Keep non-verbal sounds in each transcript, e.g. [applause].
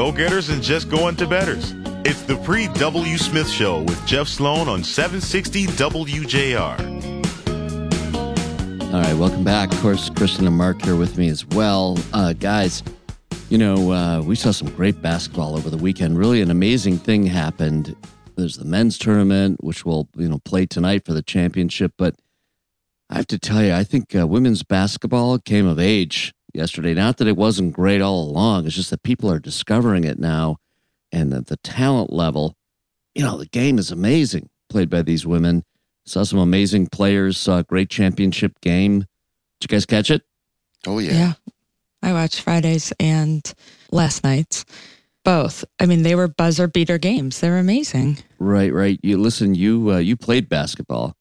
go getters and just going to betters. It's the pre W. Smith Show with Jeff Sloan on 760 WJR. All right, welcome back. Of course, Kristin and Mark here with me as well. Uh, guys, you know, uh, we saw some great basketball over the weekend. Really, an amazing thing happened. There's the men's tournament, which will, you know, play tonight for the championship. But I have to tell you, I think uh, women's basketball came of age yesterday. Not that it wasn't great all along, it's just that people are discovering it now and the, the talent level. You know, the game is amazing played by these women. Saw some amazing players, saw a great championship game. Did you guys catch it? Oh, yeah. Yeah. I watched Fridays and last night's. Both. I mean, they were buzzer beater games. They were amazing. Right, right. You listen. You uh, you played basketball,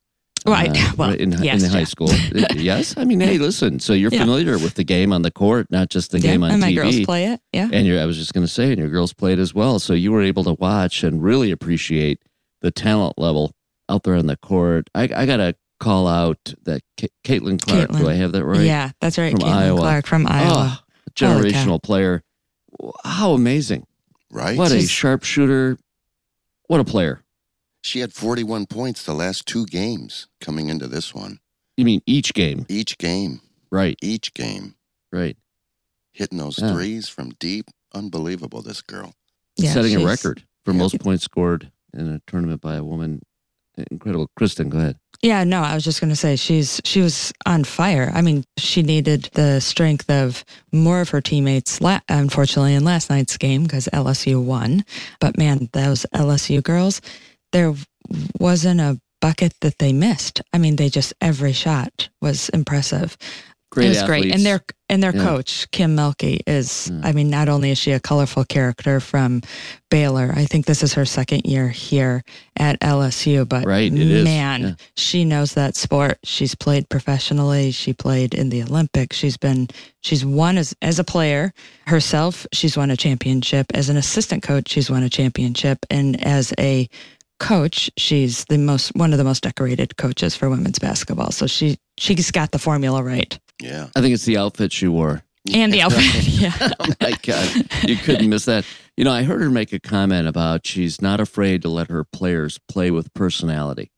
Right. uh, well, in, yes, in high yeah. school. [laughs] yes, I mean, hey, listen. So you're Yeah. familiar with the game on the court, not just the Yeah, game on and my girls play it. Yeah. And you're, I was just going to say, and your girls played as well. So you were able to watch and really appreciate the talent level out there on the court. I, I got to call out that Ca- Caitlin Clark. Do I have that right? Yeah, that's right. From Caitlin Iowa. Clark from Iowa. Oh, generational player. How amazing. Right? What a sharpshooter. What a player. She had 41 points the last two games coming into this one. You mean each game? Each game, Right, each game, right. hitting those Yeah. threes from deep. Unbelievable, this girl. Yeah, Setting a record for most points scored in a tournament by a woman. Incredible. Kristin, go ahead. Yeah, no, I was just going to say she's she was on fire. I mean, she needed the strength of more of her teammates. La- unfortunately, in last night's game because LSU won. But man, those LSU girls, there wasn't a bucket that they missed. I mean, they just every shot was impressive. Great it was great, and their and their Yeah. coach Kim Mulkey is. Yeah. I mean, not only is she a colorful character from Baylor, I think this is her second year here at LSU. But Right, man, yeah. she knows that sport. She's played professionally. She played in the Olympics. She's been she's won as as a player herself. She's won a championship as an assistant coach. She's won a championship, and as a coach, she's the most one of the most decorated coaches for women's basketball. So she she's got the formula right. Yeah. I think it's the outfit she wore. And the outfit, [laughs] yeah. oh my God. You couldn't miss that. You know, I heard her make a comment about she's not afraid to let her players play with personality.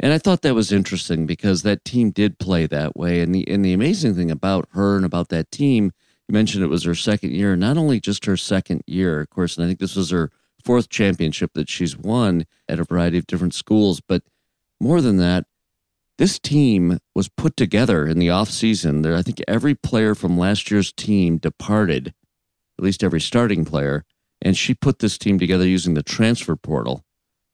And I thought that was interesting because that team did play that way. And the and the amazing thing about her and about that team, you mentioned it was her second year, not only just her second year, of course, and I think this was her fourth championship that she's won at a variety of different schools, but more than that, this team was put together in the offseason. There, I think every player from last year's team departed, at least every starting player, and she put this team together using the transfer portal,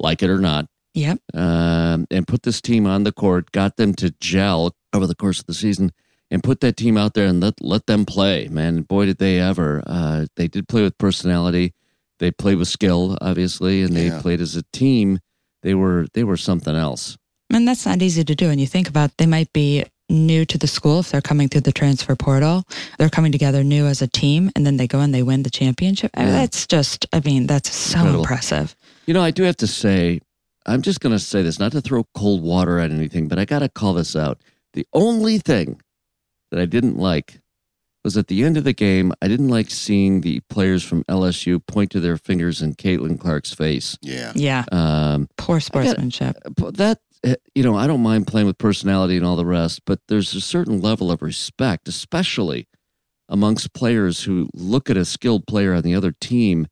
like it or not, Yep. um, and put this team on the court, got them to gel over the course of the season, and put that team out there and let let them play. Man, boy, did they ever! Uh, they did play with personality. They played with skill, obviously, and they Yeah. played as a team. They were they were something else. And that's not easy to do. And you think about they might be new to the school if they're coming through the transfer portal. They're coming together new as a team and then they go and they win the championship. I mean, That's just I mean, that's so Incredible. impressive. You know, I do have to say, I'm just going to say this, not to throw cold water at anything, but I got to call this out. The only thing that I didn't like was at the end of the game, I didn't like seeing the players from LSU point to their fingers in Caitlin Clark's face. Yeah. Yeah. Um, Poor sportsmanship. but that, uh, you know, I don't mind playing with personality and all the rest, but there's a certain level of respect, especially amongst players who look at a skilled player on the other team,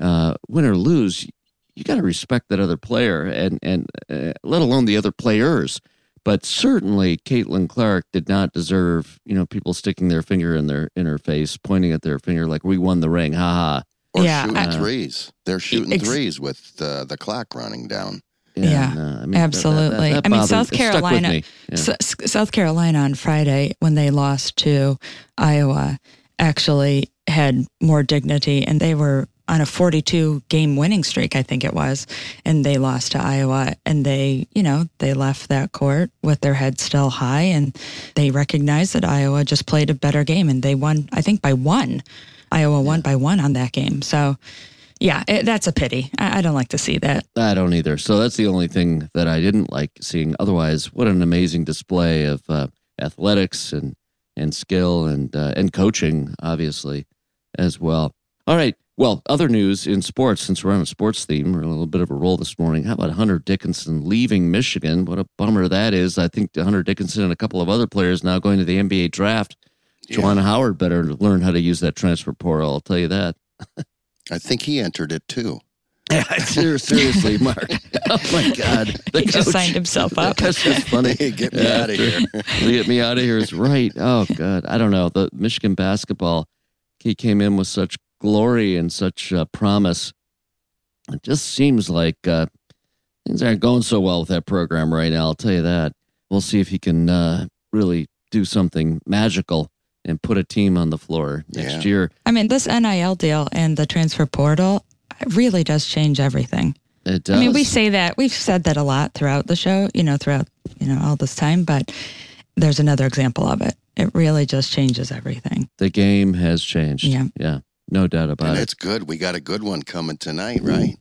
uh, win or lose. You got to respect that other player, and and uh, let alone the other players. But certainly, Caitlin Clark did not deserve, you know, people sticking their finger in their in her face, pointing at their finger like we won the ring, ha ha. Or Yeah, shooting I- threes. They're shooting Ex- threes with uh, the clock running down. Yeah, no, I mean, that- that- absolutely. that I mean, South it stuck with Carolina- me. Yeah. S- S- South Carolina on Friday, when they lost to Iowa, actually had more dignity and they were on a 42 game winning streak, I think it was. And they lost to Iowa and they, you know, they left that court with their head still high and they recognized that Iowa just played a better game and they won, I think, by one. Iowa won by one on that game. So, yeah, it, that's a pity. I, I don't like to see that. I don't either. So that's the only thing that I didn't like seeing. Otherwise, what an amazing display of uh, athletics and and skill and uh, and coaching, obviously, as well. All right, Well, other news in sports, since we're on a sports theme, we're a little bit of a roll this morning. How about Hunter Dickinson leaving Michigan? What a bummer that is. I think Hunter Dickinson and a couple of other players now going to the NBA draft. Yeah. Juwan Howard better learn how to use that transfer portal, I'll tell you that. I think he entered it too. [laughs] Ser- Seriously, Mark. [laughs] Oh, my God. The He just signed himself up. [laughs] That's just funny. Get me out of here. Get me out of here is right. Oh God, I don't know. The Michigan basketball, he came in with such glory and such uh, promise. It just seems like uh, things aren't going so well with that program right now. I'll tell you that. We'll see if he can uh, really do something magical and put a team on the floor next Yeah. year. I mean, this NIL deal and the transfer portal really does change everything. It does. I mean, we say that we've said that a lot throughout the show, you know, throughout you know all this time, but there's another example of it. It really just changes everything. the game has changed. Yeah. yeah, no doubt about And it. it's good. We got a good one coming tonight, right?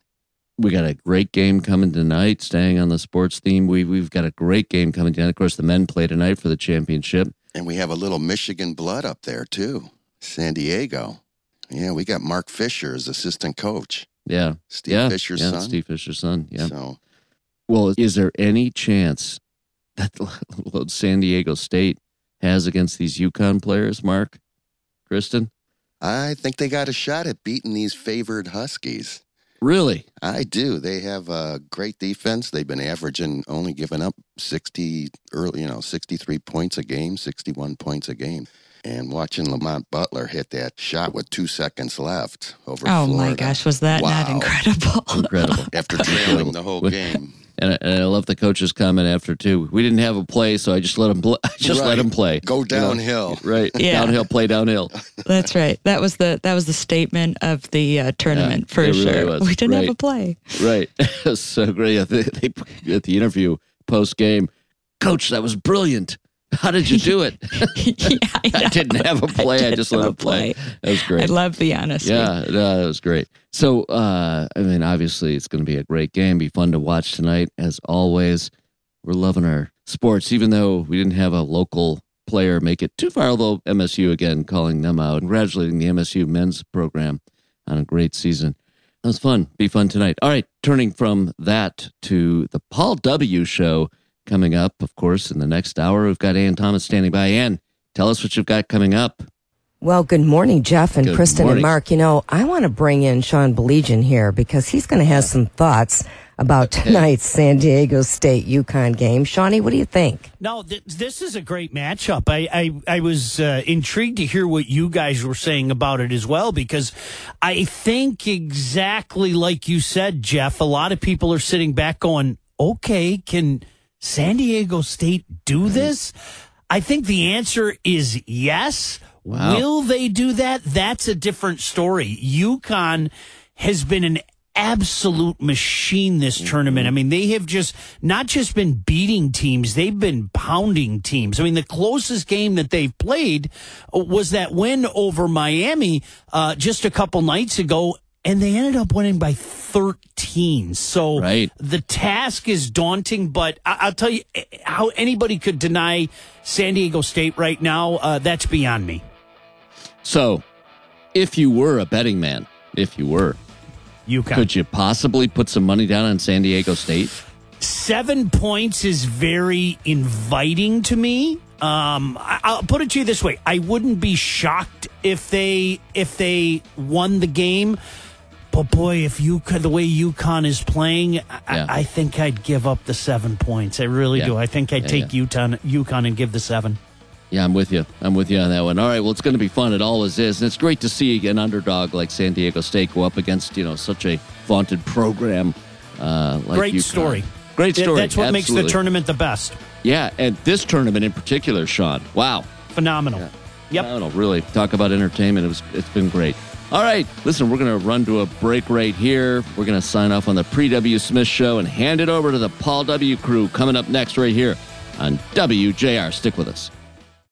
we got a great game coming tonight. Staying on the sports theme, we we've got a great game coming tonight. Of course, the men play tonight for the championship. And we have a little Michigan blood up there too. San Diego. Yeah, we got Mark Fisher as assistant coach. Yeah, Steve yeah, Fisher's yeah, son. Steve Fisher's son. Yeah. So Well, is there any chance that [laughs] San Diego State has against these UConn players, Mark, Kristin? I think they got a shot at beating these favored Huskies. Really? I do. They have a great defense. They've been averaging only giving up 60 early, you know, 63 points a game, 61 points a game. And watching Lamont Butler hit that shot with two seconds left over oh Florida. my gosh, was that not incredible? [laughs] Incredible. After trailing the whole game. And I, and I love the coach's comment after too. We didn't have a play, so I just let him. Pl- [laughs] I just let him play. Go You know? downhill. [laughs] Right. Yeah. Downhill. Play downhill. That's right. That was the that was the statement of the uh, tournament Yeah, for it really sure. was. We didn't have a play. Right. [laughs] So great. I think They, at the interview post game, Coach, that was brilliant. How did you do it? [laughs] yeah, I, [laughs] I didn't have a play. I, didn't just let a him play. That was great. I love the honesty. Yeah, no, that was great. So, uh, I mean, obviously, it's going to be a great game. Be fun to watch tonight, as always. We're loving our sports, even though we didn't have a local player make it too far. Although MSU again calling them out, congratulating the MSU men's program on a great season. That was fun. Be fun tonight. All right, turning from that to the Paul W. Show coming up, of course, in the next hour. We've got Ann Thomas standing by. Ann, tell us what you've got coming up. Well, good morning, Jeff and Good Kristin morning. and Mark. You know, I want to bring in Sean Baligian here because he's going to have some thoughts about tonight's San Diego State UConn game. Shawnee, what do you think? No, th- this is a great matchup. I I, I was uh, intrigued to hear what you guys were saying about it as well because I think exactly like you said, Jeff. A lot of people are sitting back going, "Okay, can San Diego State do this?" I think the answer is yes. Wow. Will they do that? That's a different story. UConn has been an absolute machine this tournament. I mean, they have just not just been beating teams, they've been pounding teams. I mean, the closest game that they've played was that win over Miami uh, just a couple nights ago. And they ended up winning by 13. So Right. the task is daunting, but I- I'll tell you eh, how anybody could deny San Diego State right now. Uh, that's beyond me. So, if you were a betting man, if you were, UConn. could you possibly put some money down on San Diego State? seven points is very inviting to me. Um, I'll put it to you this way: I wouldn't be shocked if they if they won the game. But boy, if you could, the way UConn is playing, I, Yeah. I think I'd give up the seven points. I really Yeah. do. I think I'd Yeah, take UConn, UConn and give the seven. Yeah, I'm with you. I'm with you on that one. All right, well, it's going to be fun. It always is, and it's great to see an underdog like San Diego State go up against you know such a vaunted program. Uh, like Great UConn. story. Great story. That's what makes the tournament the best. Yeah, and this tournament in particular, Sean. Wow. Phenomenal. Yep. I really talk about entertainment. It was it's been great. All right, listen, we're gonna run to a break right here. We're gonna sign off on the pre W Smith show and hand it over to the Paul W crew coming up next right here on WJR. Stick with us.